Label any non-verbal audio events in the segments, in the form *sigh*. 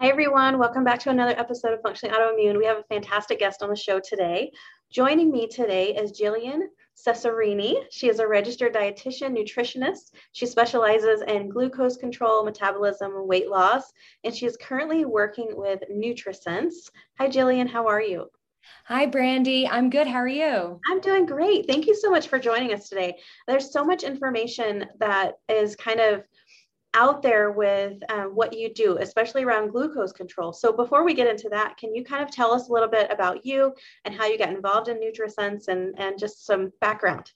Hi, everyone. Welcome back to another episode of Functionally Autoimmune. We have a fantastic guest on the show today. Joining me today is Jillian Cesarini. She is a registered dietitian, nutritionist. She specializes in glucose control, metabolism, and weight loss, and she is currently working with NutriSense. Hi, Jillian. How are you? Hi, Brandy. I'm good. How are you? I'm doing great. Thank you so much for joining us today. There's so much information that is kind of out there with um, what you do, especially around glucose control. So before we get into that, can you kind of tell us a little bit about you and how you got involved in NutriSense and, and just some background?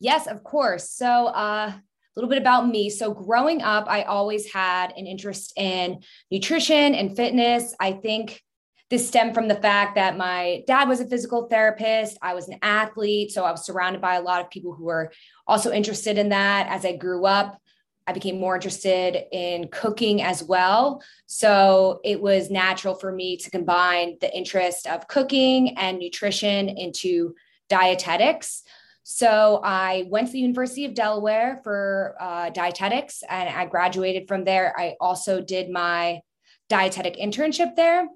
Yes, of course. So uh, a little bit about me. So growing up, I always had an interest in nutrition and fitness. I think this stemmed from the fact that my dad was a physical therapist. I was an athlete. So I was surrounded by a lot of people who were also interested in that as I grew up. I became more interested in cooking as well. So it was natural for me to combine the interest of cooking and nutrition into dietetics. So I went to the University of Delaware for uh, dietetics and I graduated from there. I also did my dietetic internship there.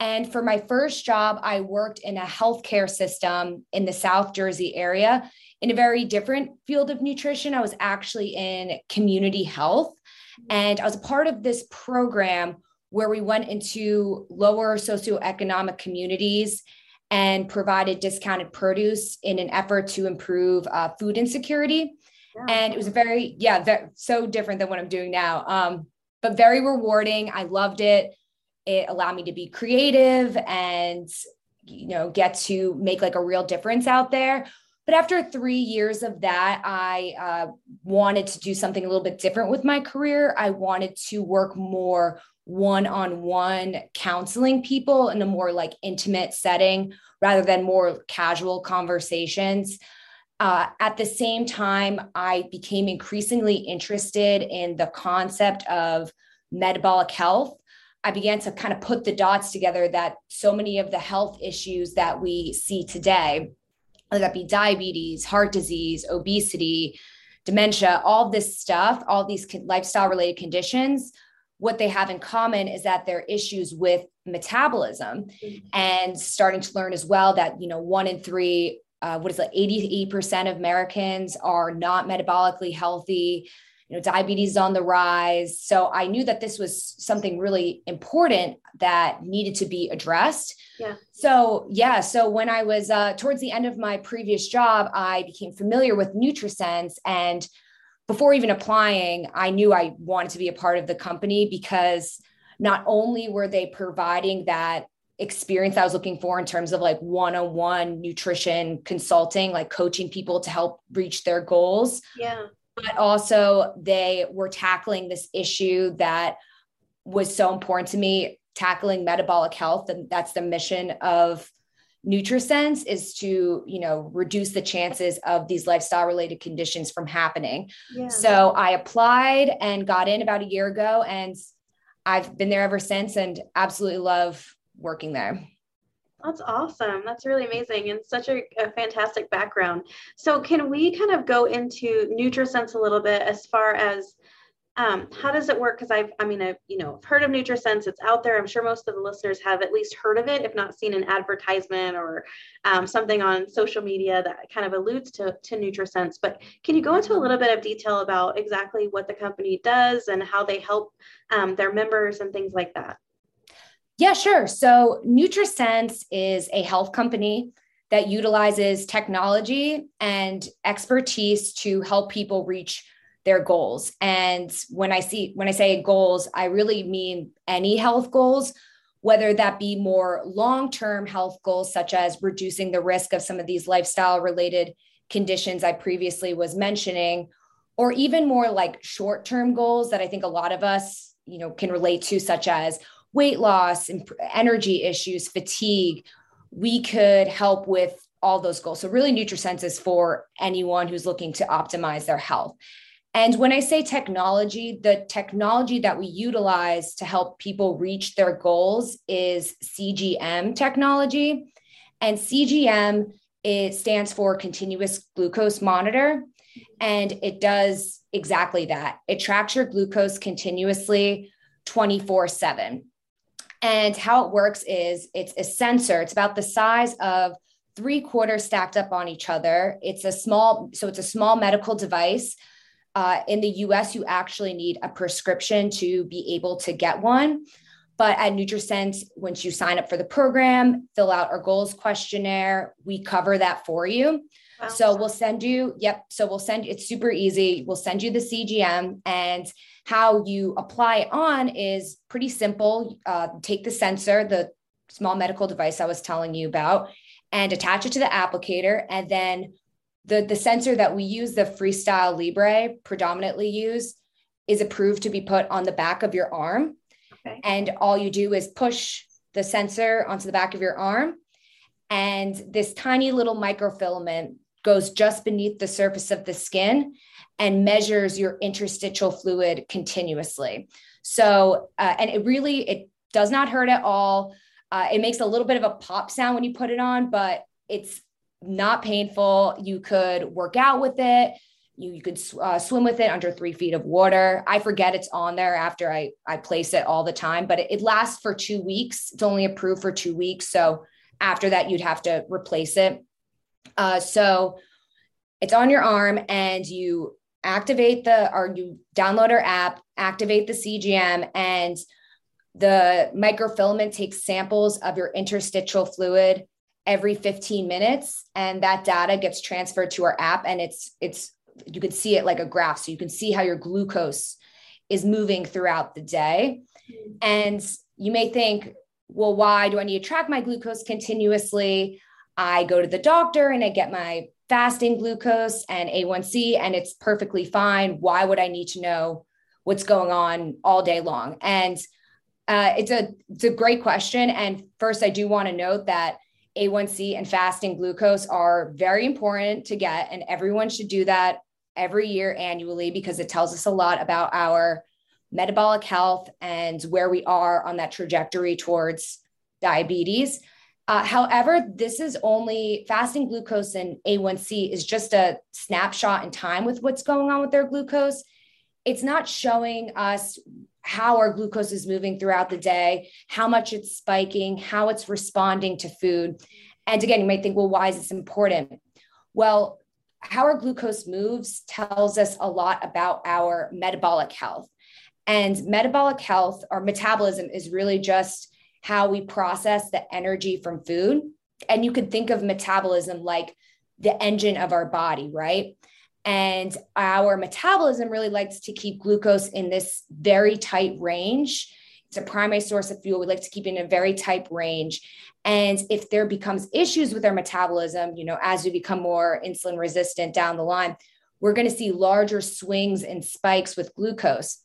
And for my first job, I worked in a healthcare system in the South Jersey area in a very different field of nutrition. I was actually in community health, and I was a part of this program where we went into lower socioeconomic communities and provided discounted produce in an effort to improve uh, food insecurity. Yeah. And it was very, yeah, so different than what I'm doing now, um, but very rewarding. I loved it. It allowed me to be creative and, you know, get to make like a real difference out there but after three years of that, I uh, wanted to do something a little bit different with my career. I wanted to work more one on one counseling people in a more like intimate setting rather than more casual conversations. Uh, at the same time, I became increasingly interested in the concept of metabolic health. I began to kind of put the dots together that so many of the health issues that we see today that be diabetes, heart disease, obesity, dementia, all this stuff, all these lifestyle related conditions, what they have in common is that they're issues with metabolism mm-hmm. and starting to learn as well that, you know, one in three, uh, what is it, 88% of Americans are not metabolically healthy you know diabetes is on the rise. So i knew that this was something really important that needed to be addressed. Yeah. So yeah so when i was uh, towards the end of my previous job i became familiar with nutrisense. And before even applying i knew i wanted to be a part of the company because not only were they providing that experience I was looking for in terms of like one-on-one nutrition consulting, like coaching people to help reach their goals. Yeah but also they were tackling this issue that was so important to me tackling metabolic health and that's the mission of NutriSense is to, you know, reduce the chances of these lifestyle related conditions from happening. Yeah. So I applied and got in about a year ago and I've been there ever since and absolutely love working there. That's awesome. That's really amazing and such a, a, fantastic background. So, can we kind of go into NutriSense a little bit as far as um, how does it work? Because I've, I mean, I've, you know, I've heard of NutriSense. It's out there. I'm sure most of the listeners have at least heard of it, if not seen an advertisement or um, something on social media that kind of alludes to, to NutriSense. But can you go into a little bit of detail about exactly what the company does and how they help um, their members and things like that? Yeah, sure. So NutriSense is a health company that utilizes technology and expertise to help people reach their goals. And when I see when I say goals, I really mean any health goals, whether that be more long-term health goals such as reducing the risk of some of these lifestyle related conditions I previously was mentioning or even more like short-term goals that I think a lot of us, you know, can relate to such as weight loss, and energy issues, fatigue, we could help with all those goals. So, really, NutriSense is for anyone who's looking to optimize their health. And when I say technology, the technology that we utilize to help people reach their goals is CGM technology. And CGM it stands for continuous glucose monitor. And it does exactly that. It tracks your glucose continuously 24 7. And how it works is it's a sensor, it's about the size of three quarters stacked up on each other. It's a small, so it's a small medical device. Uh, in the US, you actually need a prescription to be able to get one. But at NutriSense, once you sign up for the program, fill out our goals questionnaire, we cover that for you. Wow. So we'll send you, yep. So we'll send it's super easy. We'll send you the CGM and how you apply on is pretty simple. Uh, take the sensor, the small medical device I was telling you about, and attach it to the applicator. And then the, the sensor that we use, the Freestyle Libre predominantly use, is approved to be put on the back of your arm. Okay. And all you do is push the sensor onto the back of your arm. And this tiny little microfilament goes just beneath the surface of the skin and measures your interstitial fluid continuously. So, uh, and it really, it does not hurt at all. Uh, it makes a little bit of a pop sound when you put it on, but it's not painful. You could work out with it. You, you could uh, swim with it under three feet of water. I forget it's on there after I, I place it all the time, but it, it lasts for two weeks. It's only approved for two weeks. So after that, you'd have to replace it. Uh, so it's on your arm and you activate the or you download our app, activate the CGM, and the microfilament takes samples of your interstitial fluid every 15 minutes. And that data gets transferred to our app and it's it's you can see it like a graph. So you can see how your glucose is moving throughout the day. And you may think well why do i need to track my glucose continuously i go to the doctor and i get my fasting glucose and A1C, and it's perfectly fine. Why would I need to know what's going on all day long? And uh, it's a it's a great question. And first, I do want to note that A1C and fasting glucose are very important to get, and everyone should do that every year annually because it tells us a lot about our metabolic health and where we are on that trajectory towards diabetes. Uh, however, this is only fasting glucose and A1C is just a snapshot in time with what's going on with their glucose. It's not showing us how our glucose is moving throughout the day, how much it's spiking, how it's responding to food. And again, you might think, well, why is this important? Well, how our glucose moves tells us a lot about our metabolic health. And metabolic health or metabolism is really just how we process the energy from food. And you could think of metabolism like the engine of our body, right? And our metabolism really likes to keep glucose in this very tight range. It's a primary source of fuel. We like to keep it in a very tight range. And if there becomes issues with our metabolism, you know, as we become more insulin resistant down the line, we're going to see larger swings and spikes with glucose.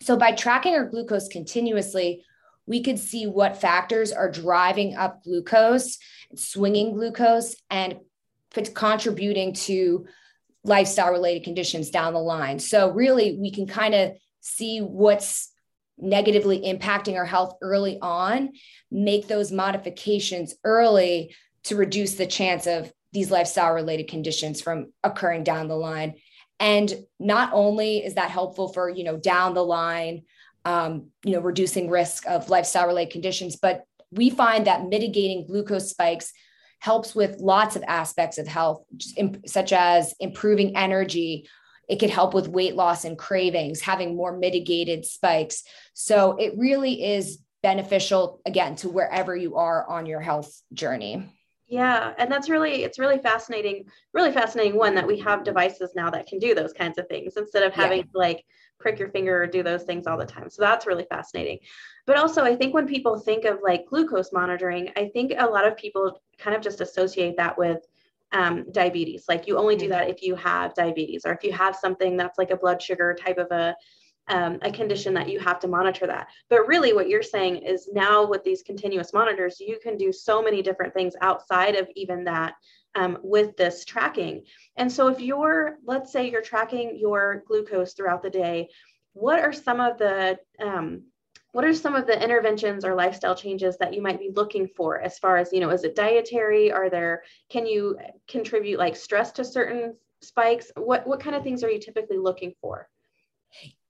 So by tracking our glucose continuously, we could see what factors are driving up glucose, swinging glucose, and contributing to lifestyle related conditions down the line. So, really, we can kind of see what's negatively impacting our health early on, make those modifications early to reduce the chance of these lifestyle related conditions from occurring down the line. And not only is that helpful for, you know, down the line um, you know, reducing risk of lifestyle related conditions. But we find that mitigating glucose spikes helps with lots of aspects of health, such as improving energy. It could help with weight loss and cravings, having more mitigated spikes. So it really is beneficial, again, to wherever you are on your health journey. Yeah, and that's really it's really fascinating, really fascinating one that we have devices now that can do those kinds of things instead of having yeah. like prick your finger or do those things all the time. So that's really fascinating. But also, I think when people think of like glucose monitoring, I think a lot of people kind of just associate that with um, diabetes. Like you only do mm-hmm. that if you have diabetes or if you have something that's like a blood sugar type of a um, a condition that you have to monitor that. But really, what you're saying is now with these continuous monitors, you can do so many different things outside of even that um, with this tracking. And so, if you're, let's say, you're tracking your glucose throughout the day, what are some of the um, what are some of the interventions or lifestyle changes that you might be looking for as far as you know is it dietary are there can you contribute like stress to certain spikes what what kind of things are you typically looking for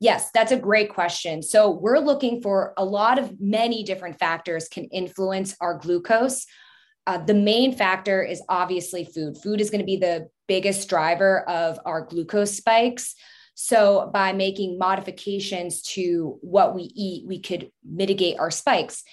Yes, that's a great question. So, we're looking for a lot of many different factors can influence our glucose. Uh, the main factor is obviously food. Food is going to be the biggest driver of our glucose spikes. So, by making modifications to what we eat, we could mitigate our spikes.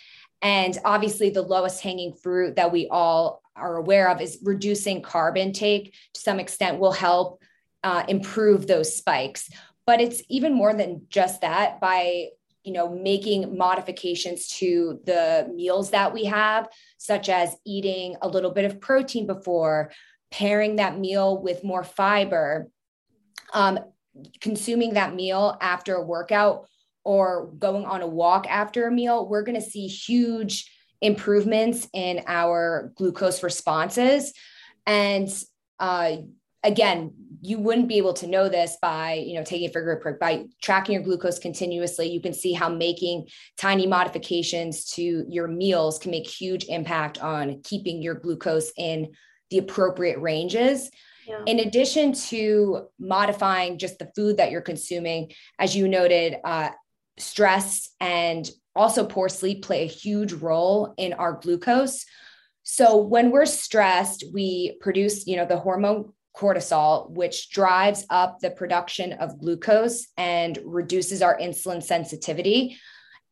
And obviously, the lowest hanging fruit that we all are aware of is reducing carb intake to some extent will help uh, improve those spikes but it's even more than just that by you know making modifications to the meals that we have such as eating a little bit of protein before pairing that meal with more fiber um, consuming that meal after a workout or going on a walk after a meal we're going to see huge improvements in our glucose responses. And uh, again you wouldn't be able to know this by you know taking a finger prick by tracking your glucose continuously. You can see how making tiny modifications to your meals can make huge impact on keeping your glucose in the appropriate ranges. Yeah. in addition to modifying just the food that you're consuming as you noted uh, stress and also poor sleep play a huge role in our glucose. So when we're stressed we produce you know the hormone cortisol, which drives up the production of glucose and reduces our insulin sensitivity.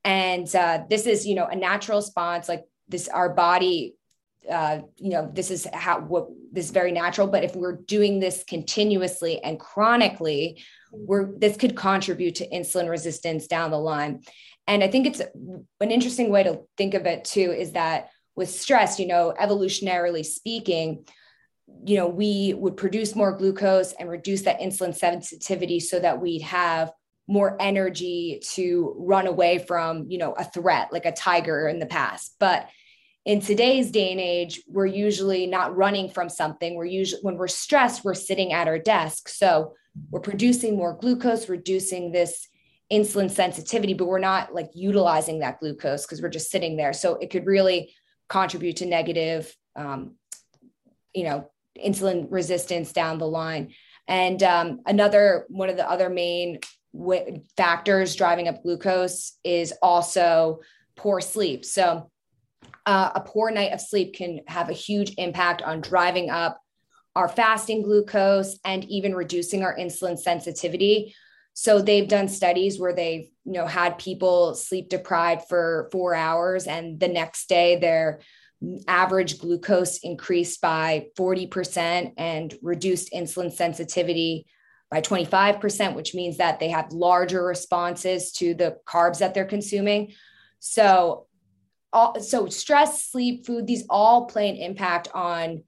And uh, this is, you know, a natural response. Like this, our body, uh, you know, this is how what this is very natural. But if we're doing this continuously and chronically, we're this could contribute to insulin resistance down the line. And I think it's an interesting way to think of it too. Is that with stress, you know, evolutionarily speaking, you know, we would produce more glucose and reduce that insulin sensitivity so that we'd have more energy to run away from, you know, a threat like a tiger in the past. But in today's day and age, we're usually not running from something. We're usually, when we're stressed, we're sitting at our desk. So we're producing more glucose, reducing this insulin sensitivity, but we're not like utilizing that glucose because we're just sitting there. So it could really contribute to negative, um, you know, insulin resistance down the line. And um, another one of the other main w- factors driving up glucose is also poor sleep. So, uh, a poor night of sleep can have a huge impact on driving up our fasting glucose and even reducing our insulin sensitivity. So they've done studies where they've you know had people sleep deprived for 4 hours and the next day they're average glucose increased by 40% and reduced insulin sensitivity by 25%, which means that they have larger responses to the carbs that they're consuming. So, all, so stress, sleep, food, these all play an impact on,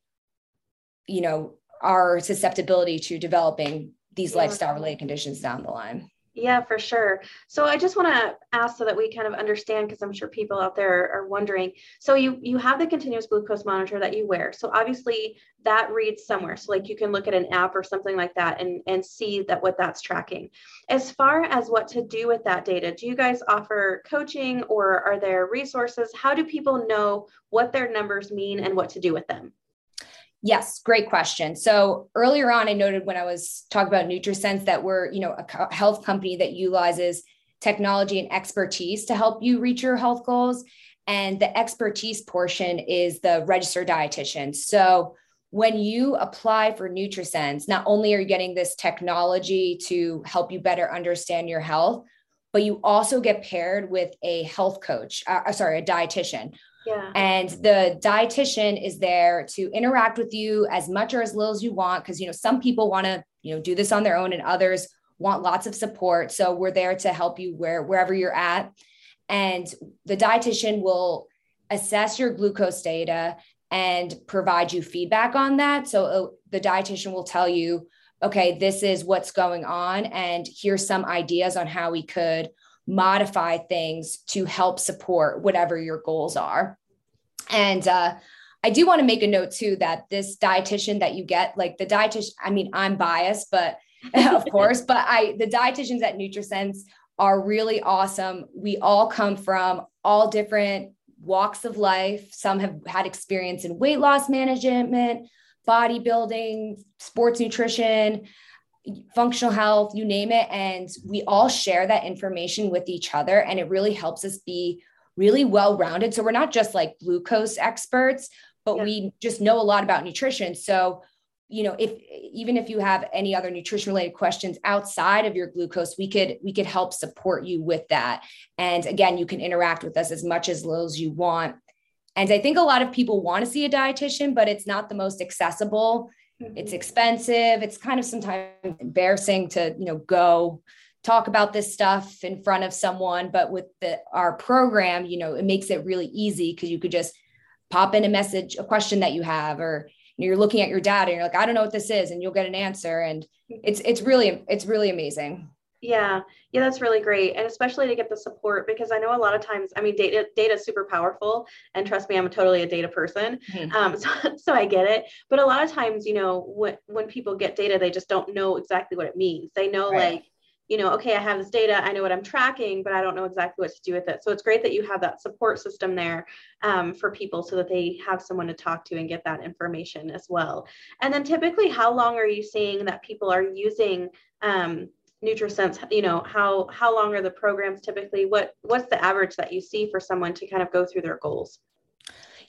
you know, our susceptibility to developing these yeah. lifestyle related conditions down the line. Yeah, for sure. So I just want to ask so that we kind of understand because I'm sure people out there are wondering. So you you have the continuous glucose monitor that you wear. So obviously that reads somewhere. So like you can look at an app or something like that and and see that what that's tracking. As far as what to do with that data, do you guys offer coaching or are there resources? How do people know what their numbers mean and what to do with them? Yes, great question. So earlier on, I noted when I was talking about NutriSense that we're, you know, a health company that utilizes technology and expertise to help you reach your health goals. And the expertise portion is the registered dietitian. So when you apply for NutriSense, not only are you getting this technology to help you better understand your health, but you also get paired with a health coach, uh, sorry, a dietitian And the dietitian is there to interact with you as much or as little as you want. Cause, you know, some people want to, you know, do this on their own and others want lots of support. So we're there to help you where, wherever you're at. And the dietitian will assess your glucose data and provide you feedback on that. So uh, the dietitian will tell you, okay, this is what's going on. And here's some ideas on how we could modify things to help support whatever your goals are. And uh, I do want to make a note too that this dietitian that you get, like the dietitian, I mean, I'm biased, but *laughs* of course, but I the dietitians at NutriSense are really awesome. We all come from all different walks of life. Some have had experience in weight loss management, bodybuilding, sports nutrition, functional health, you name it. And we all share that information with each other. And it really helps us be really well rounded. So we're not just like glucose experts, but yeah. we just know a lot about nutrition. So, you know, if even if you have any other nutrition related questions outside of your glucose, we could we could help support you with that. And again, you can interact with us as much as little as you want. And I think a lot of people want to see a dietitian, but it's not the most accessible it's expensive. It's kind of sometimes embarrassing to you know go talk about this stuff in front of someone but with the our program you know it makes it really easy because you could just pop in a message a question that you have or you're looking at your data and you're like i don't know what this is and you'll get an answer and it's it's really it's really amazing yeah, yeah, that's really great, and especially to get the support because I know a lot of times, I mean, data data is super powerful, and trust me, I'm totally a data person, mm-hmm. um, *laughs* so so I get it. But a lot of times, you know, when when people get data, they just don't know exactly what it means. They know right. like, you know, okay, I have this data, I know what I'm tracking, but I don't know exactly what to do with it. So it's great that you have that support system there um, for people so that they have someone to talk to and get that information as well. And then typically, how long are you seeing that people are using? Um, NutriSense, you know, how how long are the programs typically? What what's the average that you see for someone to kind of go through their goals?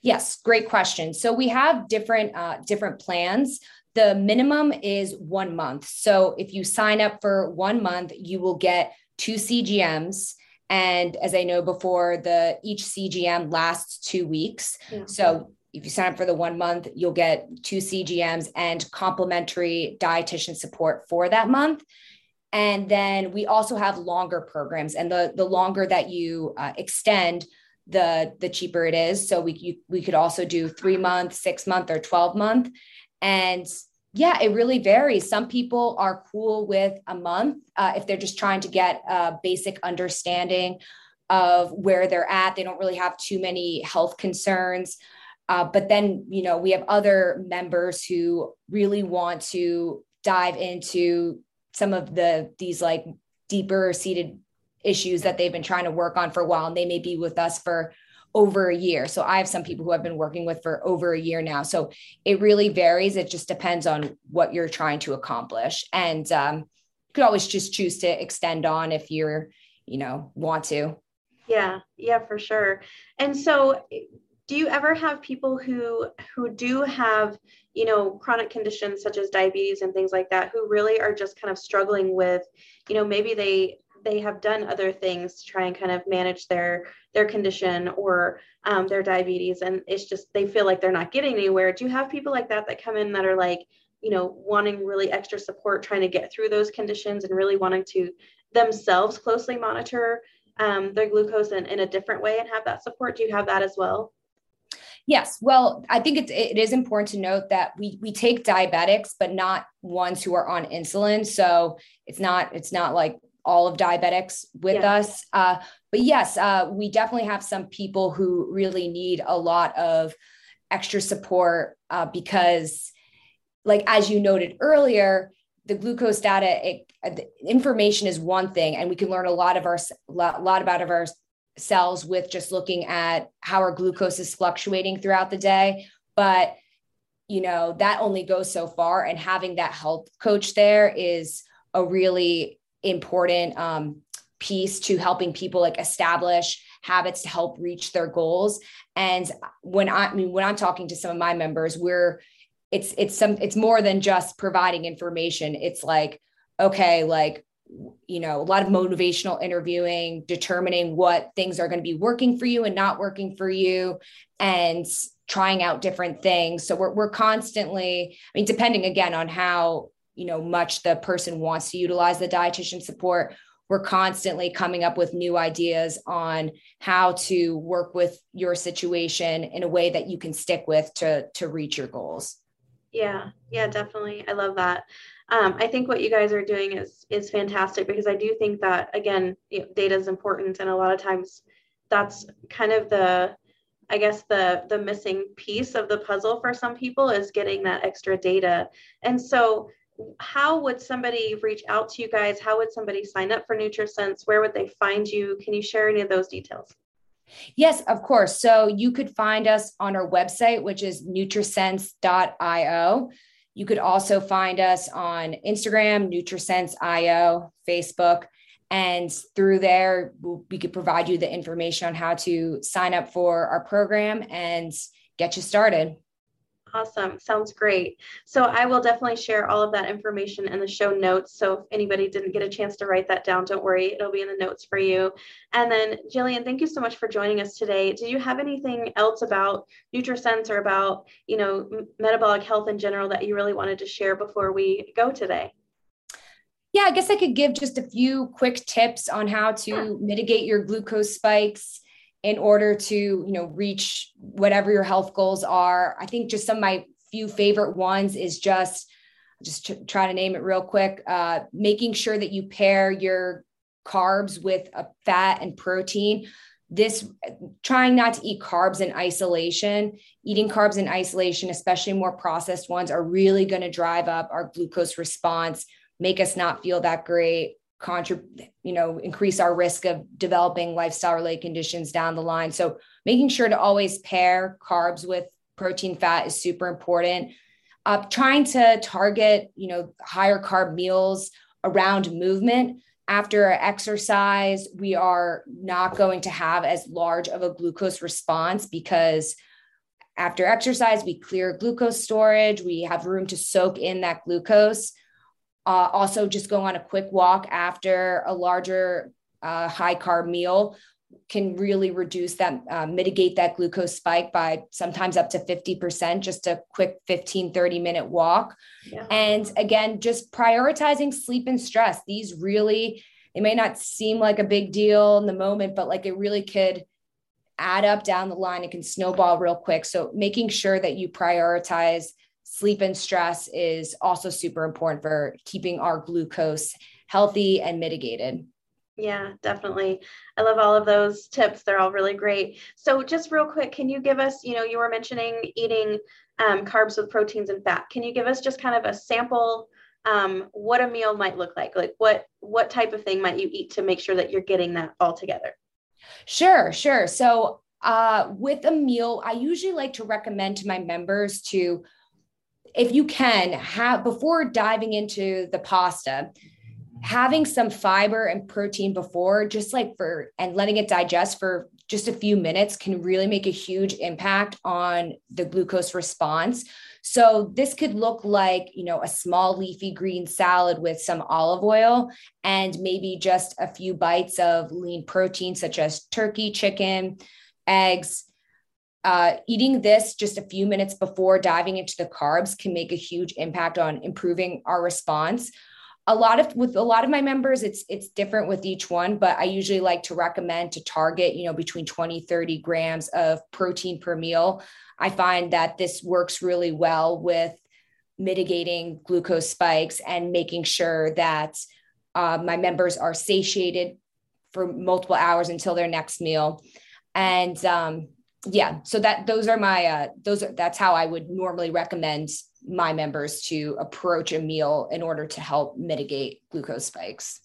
Yes, great question. So we have different uh, different plans. The minimum is one month. So if you sign up for one month, you will get two CGMs. And as I know before, the each CGM lasts two weeks. Yeah. So if you sign up for the one month, you'll get two CGMs and complimentary dietitian support for that month and then we also have longer programs and the the longer that you uh, extend the the cheaper it is. So we you, we could also do 3 month 6 month or 12 month. And yeah it really varies. Some people are cool with a month uh, if they're just trying to get a basic understanding of where they're at. They don't really have too many health concerns. Uh, but then you know we have other members who really want to dive into some of the these like deeper seated issues that they've been trying to work on for a while and they may be with us for over a year. So I have some people who I've been working with for over a year now. So it really varies. It just depends on what you're trying to accomplish. And um, you could always just choose to extend on if you're, you know, want to. Yeah, yeah, for sure. And so do you ever have people who who do have you know chronic conditions such as diabetes and things like that who really are just kind of struggling with you know maybe they they have done other things to try and kind of manage their their condition or um, their diabetes. And it's just they feel like they're not getting anywhere. Do you have people like that that come in that are like you know wanting really extra support trying to get through those conditions and really wanting to themselves closely monitor um, their glucose in, in a different way and have that support? Do you have that as well Yes. Well, I think it's, it is important to note that we, we take diabetics, but not ones who are on insulin. So it's not, it's not like all of diabetics with yeah. us. Uh, but yes, uh, we definitely have some people who really need a lot of extra support uh, because like, as you noted earlier, the glucose data, it, the information is one thing, and we can learn a lot of our, lot about of our cells with just looking at how our glucose is fluctuating throughout the day. But, you know, that only goes so far. And having that health coach there is a really important um, piece to helping people like establish habits to help reach their goals. And when I, I mean, when I'm talking to some of my members, we're, it's, it's some, it's more than just providing information. It's like, okay, like you know a lot of motivational interviewing determining what things are going to be working for you and not working for you and trying out different things. So we're, we're constantly i mean depending again on how you know much the person wants to utilize the dietitian support we're constantly coming up with new ideas on how to work with your situation in a way that you can stick with to to reach your goals yeah yeah definitely i love that um, I think what you guys are doing is is fantastic because I do think that again, you know, data is important, and a lot of times that's kind of the I guess the the missing piece of the puzzle for some people is getting that extra data. And so how would somebody reach out to you guys? How would somebody sign up for NutriSense? Where would they find you? Can you share any of those details? Yes, of course. So you could find us on our website, which is nutrisense.io You could also find us on Instagram, NutriSense.io, Facebook, and through there, we could provide you the information on how to sign up for our program and get you started. Awesome. Sounds great. So I will definitely share all of that information in the show notes. So if anybody didn't get a chance to write that down, don't worry, it'll be in the notes for you. And then Jillian, thank you so much for joining us today. Do you have anything else about NutriSense or about, you know, metabolic health in general that you really wanted to share before we go today? Yeah, I guess I could give just a few quick tips on how to yeah. mitigate your glucose spikes in order to, you know, reach whatever your health goals are. I think just some of my few favorite ones is just just try to name it real quick, uh, making sure that you pair your carbs with a fat and protein. This trying not to eat carbs in isolation. Eating carbs in isolation especially more processed ones are really going to drive up our glucose response make us not feel that great contribute you know increase our risk of developing lifestyle related conditions down the line. So making sure to always pair carbs with protein fat is super important. Uh, trying to target you know higher carb meals around movement. After exercise we are not going to have as large of a glucose response because after exercise we clear glucose storage. We have room to soak in that glucose uh, also, just go on a quick walk after a larger uh, high carb meal can really reduce that, uh, mitigate that glucose spike by sometimes up to 50%, just a quick 15, 30 minute walk. Yeah. And again, just prioritizing sleep and stress. These really, it may not seem like a big deal in the moment, but like it really could add up down the line. It can snowball real quick. So making sure that you prioritize sleep and stress is also super important for keeping our glucose healthy and mitigated. Yeah, definitely. I love all of those tips. They're all really great. So, just real quick, can you give us, you know, you were mentioning eating um, carbs with proteins and fat. Can you give us just kind of a sample um, what a meal might look like? Like what what type of thing might you eat to make sure that you're getting that all together? Sure, sure. So, uh, with a meal, I usually like to recommend to my members to if you can have before diving into the pasta having some fiber and protein before just like for and letting it digest for just a few minutes can really make a huge impact on the glucose response. So this could look like you know a small leafy green salad with some olive oil and maybe just a few bites of lean protein such as turkey chicken eggs uh, eating this just a few minutes before diving into the carbs can make a huge impact on improving our response. A lot of with a lot of my members it's it's different with each one but i usually like to recommend to target you know between 20 30 grams of protein per meal. I find that this works really well with mitigating glucose spikes and making sure that uh, my members are satiated for multiple hours until their next meal. And um, yeah so that those are my uh those are that's how i would normally recommend my members to approach a meal in order to help mitigate glucose spikes.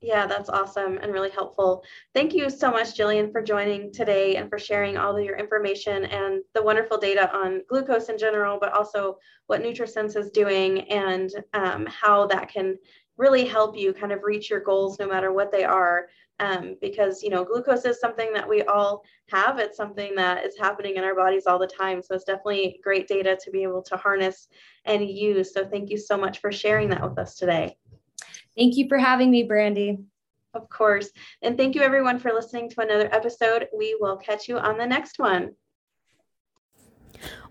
Yeah that's awesome and really helpful. Thank you so much jillian for joining today and for sharing all of your information and the wonderful data on glucose in general but also what nutrisense is doing and um, how that can really help you kind of reach your goals no matter what they are um, because you know glucose is something that we all have. It's something that is happening in our bodies all the time. So it's definitely great data to be able to harness and use. So thank you so much for sharing that with us today. Thank you for having me brandy of course. And thank you everyone for listening to another episode. We will catch you on the next one.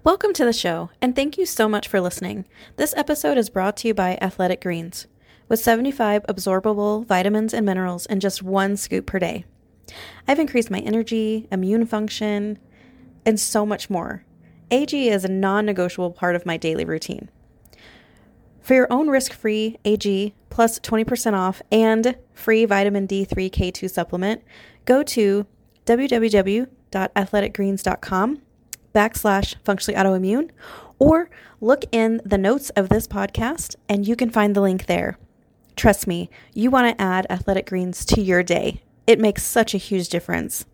Welcome to the show, and thank you so much for listening. This episode is brought to you by Athletic Greens with 75 absorbable vitamins and minerals in just one scoop per day. I've increased my energy, immune function, and so much more. AG is a non negotiable part of my daily routine. For your own risk free AG plus 20% off and free vitamin D3 K2 supplement, go to www.athleticgreens.com backslash functionally autoimmune or look in the notes of this podcast and you can find the link there. Trust me, you want to add athletic greens to your day. It makes such a huge difference.